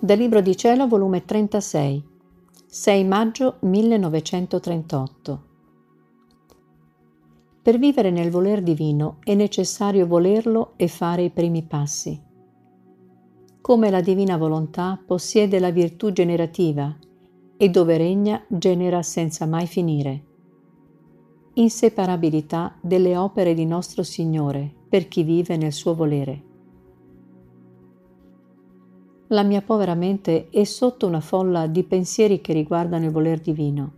Dal Libro di Cielo, volume 36, 6 maggio 1938. Per vivere nel voler divino è necessario volerlo e fare i primi passi. Come la divina volontà possiede la virtù generativa e dove regna genera senza mai finire. Inseparabilità delle opere di nostro Signore per chi vive nel suo volere. La mia povera mente è sotto una folla di pensieri che riguardano il voler divino.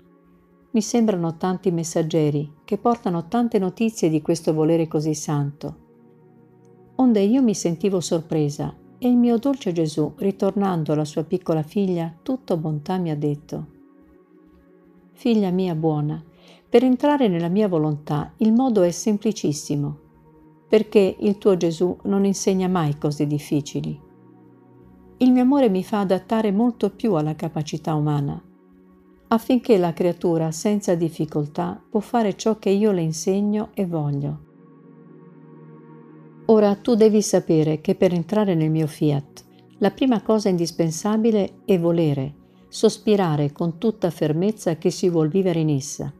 Mi sembrano tanti messaggeri che portano tante notizie di questo volere così santo. Onde io mi sentivo sorpresa e il mio dolce Gesù, ritornando alla sua piccola figlia, tutto bontà mi ha detto, Figlia mia buona, per entrare nella mia volontà il modo è semplicissimo, perché il tuo Gesù non insegna mai cose difficili il mio amore mi fa adattare molto più alla capacità umana, affinché la creatura senza difficoltà può fare ciò che io le insegno e voglio. Ora tu devi sapere che per entrare nel mio fiat, la prima cosa indispensabile è volere, sospirare con tutta fermezza che si vuol vivere in essa.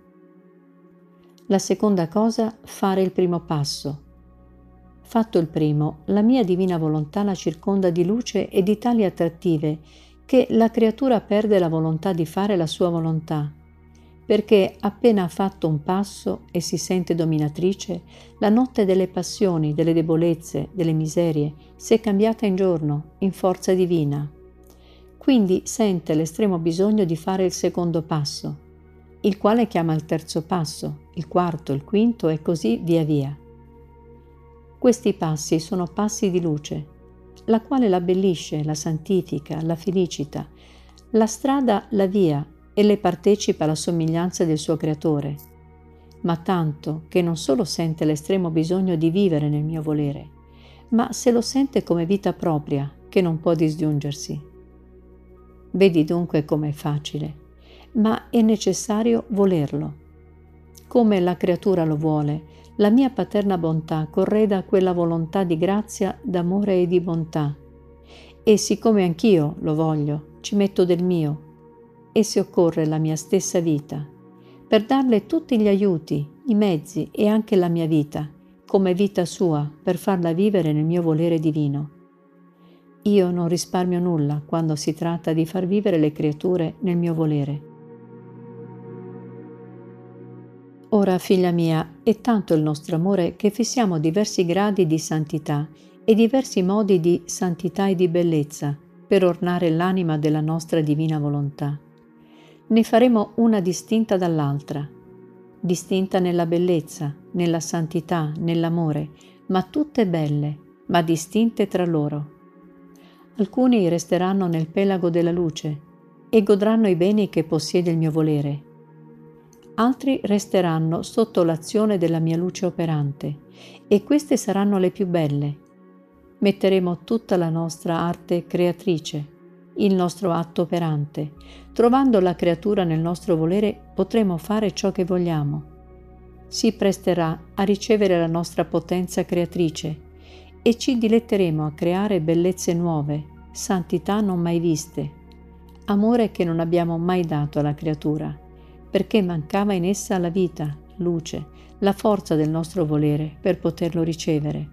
La seconda cosa, fare il primo passo, Fatto il primo, la mia divina volontà la circonda di luce e di tali attrattive che la creatura perde la volontà di fare la sua volontà, perché appena ha fatto un passo e si sente dominatrice, la notte delle passioni, delle debolezze, delle miserie si è cambiata in giorno, in forza divina. Quindi sente l'estremo bisogno di fare il secondo passo, il quale chiama il terzo passo, il quarto, il quinto e così via via. Questi passi sono passi di luce, la quale l'abbellisce, la santifica, la felicita, la strada, la via e le partecipa alla somiglianza del suo creatore, ma tanto che non solo sente l'estremo bisogno di vivere nel mio volere, ma se lo sente come vita propria che non può disgiungersi. Vedi dunque com'è facile, ma è necessario volerlo. Come la creatura lo vuole, la mia paterna bontà correda quella volontà di grazia, d'amore e di bontà. E siccome anch'io lo voglio, ci metto del mio, e se occorre la mia stessa vita, per darle tutti gli aiuti, i mezzi e anche la mia vita, come vita sua, per farla vivere nel mio volere divino. Io non risparmio nulla quando si tratta di far vivere le creature nel mio volere. Ora, figlia mia, è tanto il nostro amore che fissiamo diversi gradi di santità e diversi modi di santità e di bellezza per ornare l'anima della nostra divina volontà. Ne faremo una distinta dall'altra, distinta nella bellezza, nella santità, nell'amore, ma tutte belle, ma distinte tra loro. Alcuni resteranno nel pelago della luce e godranno i beni che possiede il mio volere, altri resteranno sotto l'azione della mia luce operante e queste saranno le più belle. Metteremo tutta la nostra arte creatrice, il nostro atto operante. Trovando la creatura nel nostro volere potremo fare ciò che vogliamo. Si presterà a ricevere la nostra potenza creatrice e ci diletteremo a creare bellezze nuove, santità non mai viste, amore che non abbiamo mai dato alla creatura perché mancava in essa la vita, luce, la forza del nostro volere per poterlo ricevere.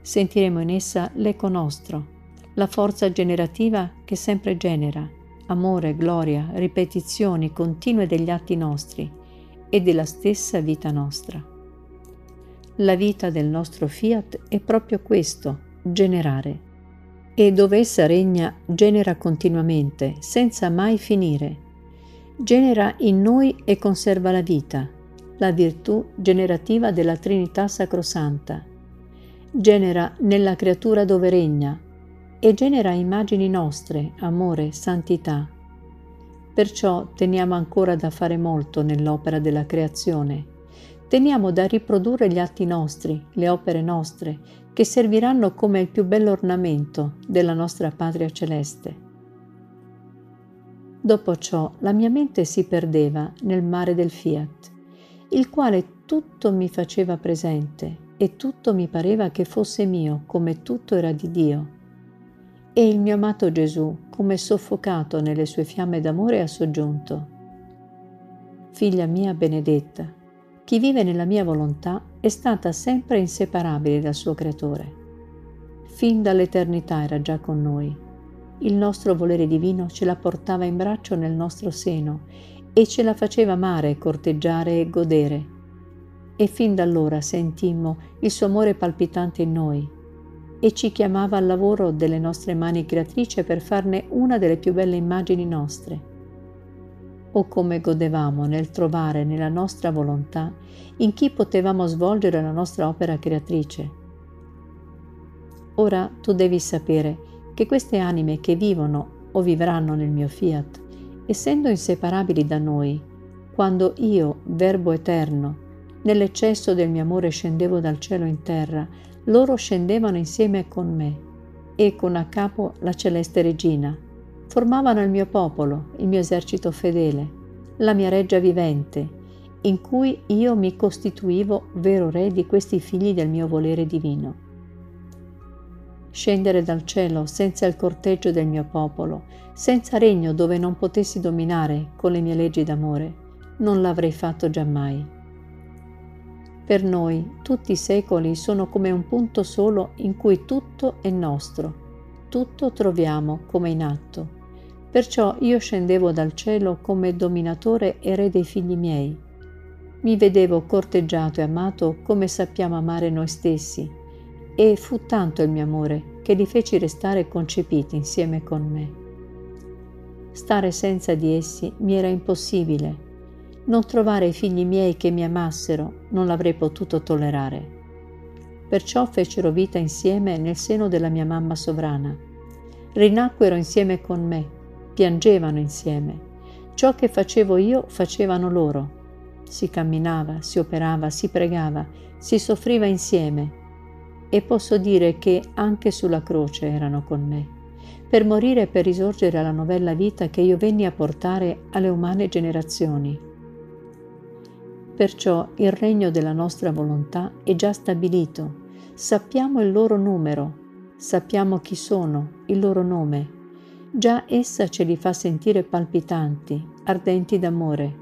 Sentiremo in essa l'eco nostro, la forza generativa che sempre genera, amore, gloria, ripetizioni continue degli atti nostri e della stessa vita nostra. La vita del nostro fiat è proprio questo, generare. E dove essa regna, genera continuamente, senza mai finire, genera in noi e conserva la vita, la virtù generativa della Trinità Sacrosanta. Genera nella creatura dove regna e genera immagini nostre, amore, santità. Perciò teniamo ancora da fare molto nell'opera della creazione. Teniamo da riprodurre gli atti nostri, le opere nostre, che serviranno come il più bello ornamento della nostra Patria Celeste. Dopo ciò la mia mente si perdeva nel mare del fiat, il quale tutto mi faceva presente e tutto mi pareva che fosse mio, come tutto era di Dio. E il mio amato Gesù, come soffocato nelle sue fiamme d'amore, ha soggiunto, Figlia mia benedetta, chi vive nella mia volontà è stata sempre inseparabile dal suo Creatore. Fin dall'eternità era già con noi. Il nostro volere divino ce la portava in braccio nel nostro seno e ce la faceva amare, corteggiare e godere. E fin da allora sentimmo il suo amore palpitante in noi e ci chiamava al lavoro delle nostre mani creatrici per farne una delle più belle immagini nostre o come godevamo nel trovare nella nostra volontà in chi potevamo svolgere la nostra opera creatrice. Ora tu devi sapere che queste anime che vivono o vivranno nel mio fiat, essendo inseparabili da noi, quando io, Verbo eterno, nell'eccesso del mio amore scendevo dal cielo in terra, loro scendevano insieme con me e con a capo la celeste regina, formavano il mio popolo, il mio esercito fedele, la mia reggia vivente, in cui io mi costituivo vero re di questi figli del mio volere divino. Scendere dal cielo senza il corteggio del mio popolo, senza regno dove non potessi dominare con le mie leggi d'amore, non l'avrei fatto giammai. Per noi tutti i secoli sono come un punto solo in cui tutto è nostro, tutto troviamo come in atto Perciò io scendevo dal cielo come dominatore e re dei figli miei. Mi vedevo corteggiato e amato come sappiamo amare noi stessi, e fu tanto il mio amore che li feci restare concepiti insieme con me. Stare senza di essi mi era impossibile. Non trovare i figli miei che mi amassero non l'avrei potuto tollerare. Perciò fecero vita insieme nel seno della mia mamma sovrana. Rinacquero insieme con me piangevano insieme. Ciò che facevo io facevano loro. Si camminava, si operava, si pregava, si soffriva insieme. E posso dire che anche sulla croce erano con me, per morire e per risorgere alla novella vita che io venni a portare alle umane generazioni. Perciò il regno della nostra volontà è già stabilito, sappiamo il loro numero, sappiamo chi sono, il loro nome, già essa ce li fa sentire palpitanti, ardenti d'amore.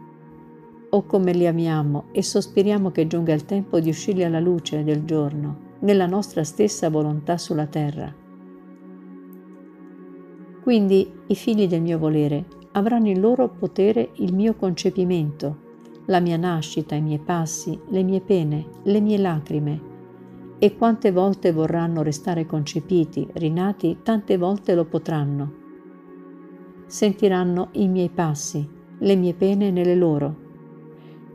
O come li amiamo e sospiriamo che giunga il tempo di uscire alla luce del giorno, nella nostra stessa volontà sulla terra. Quindi i figli del mio volere avranno in loro potere il mio concepimento, la mia nascita, i miei passi, le mie pene, le mie lacrime, e quante volte vorranno restare concepiti, rinati, tante volte lo potranno. Sentiranno i miei passi, le mie pene nelle loro,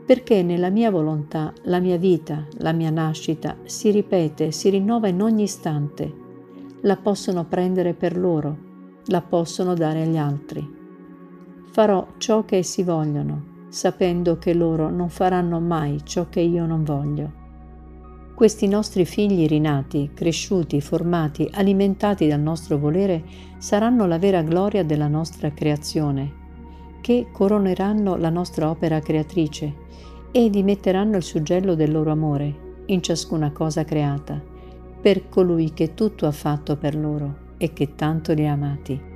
perché nella mia volontà la mia vita, la mia nascita si ripete, si rinnova in ogni istante. La possono prendere per loro, la possono dare agli altri. Farò ciò che essi vogliono, sapendo che loro non faranno mai ciò che io non voglio. Questi nostri figli rinati, cresciuti, formati, alimentati dal nostro volere, saranno la vera gloria della nostra creazione, che coroneranno la nostra opera creatrice e vi metteranno il suggello del loro amore in ciascuna cosa creata, per colui che tutto ha fatto per loro e che tanto li ha amati.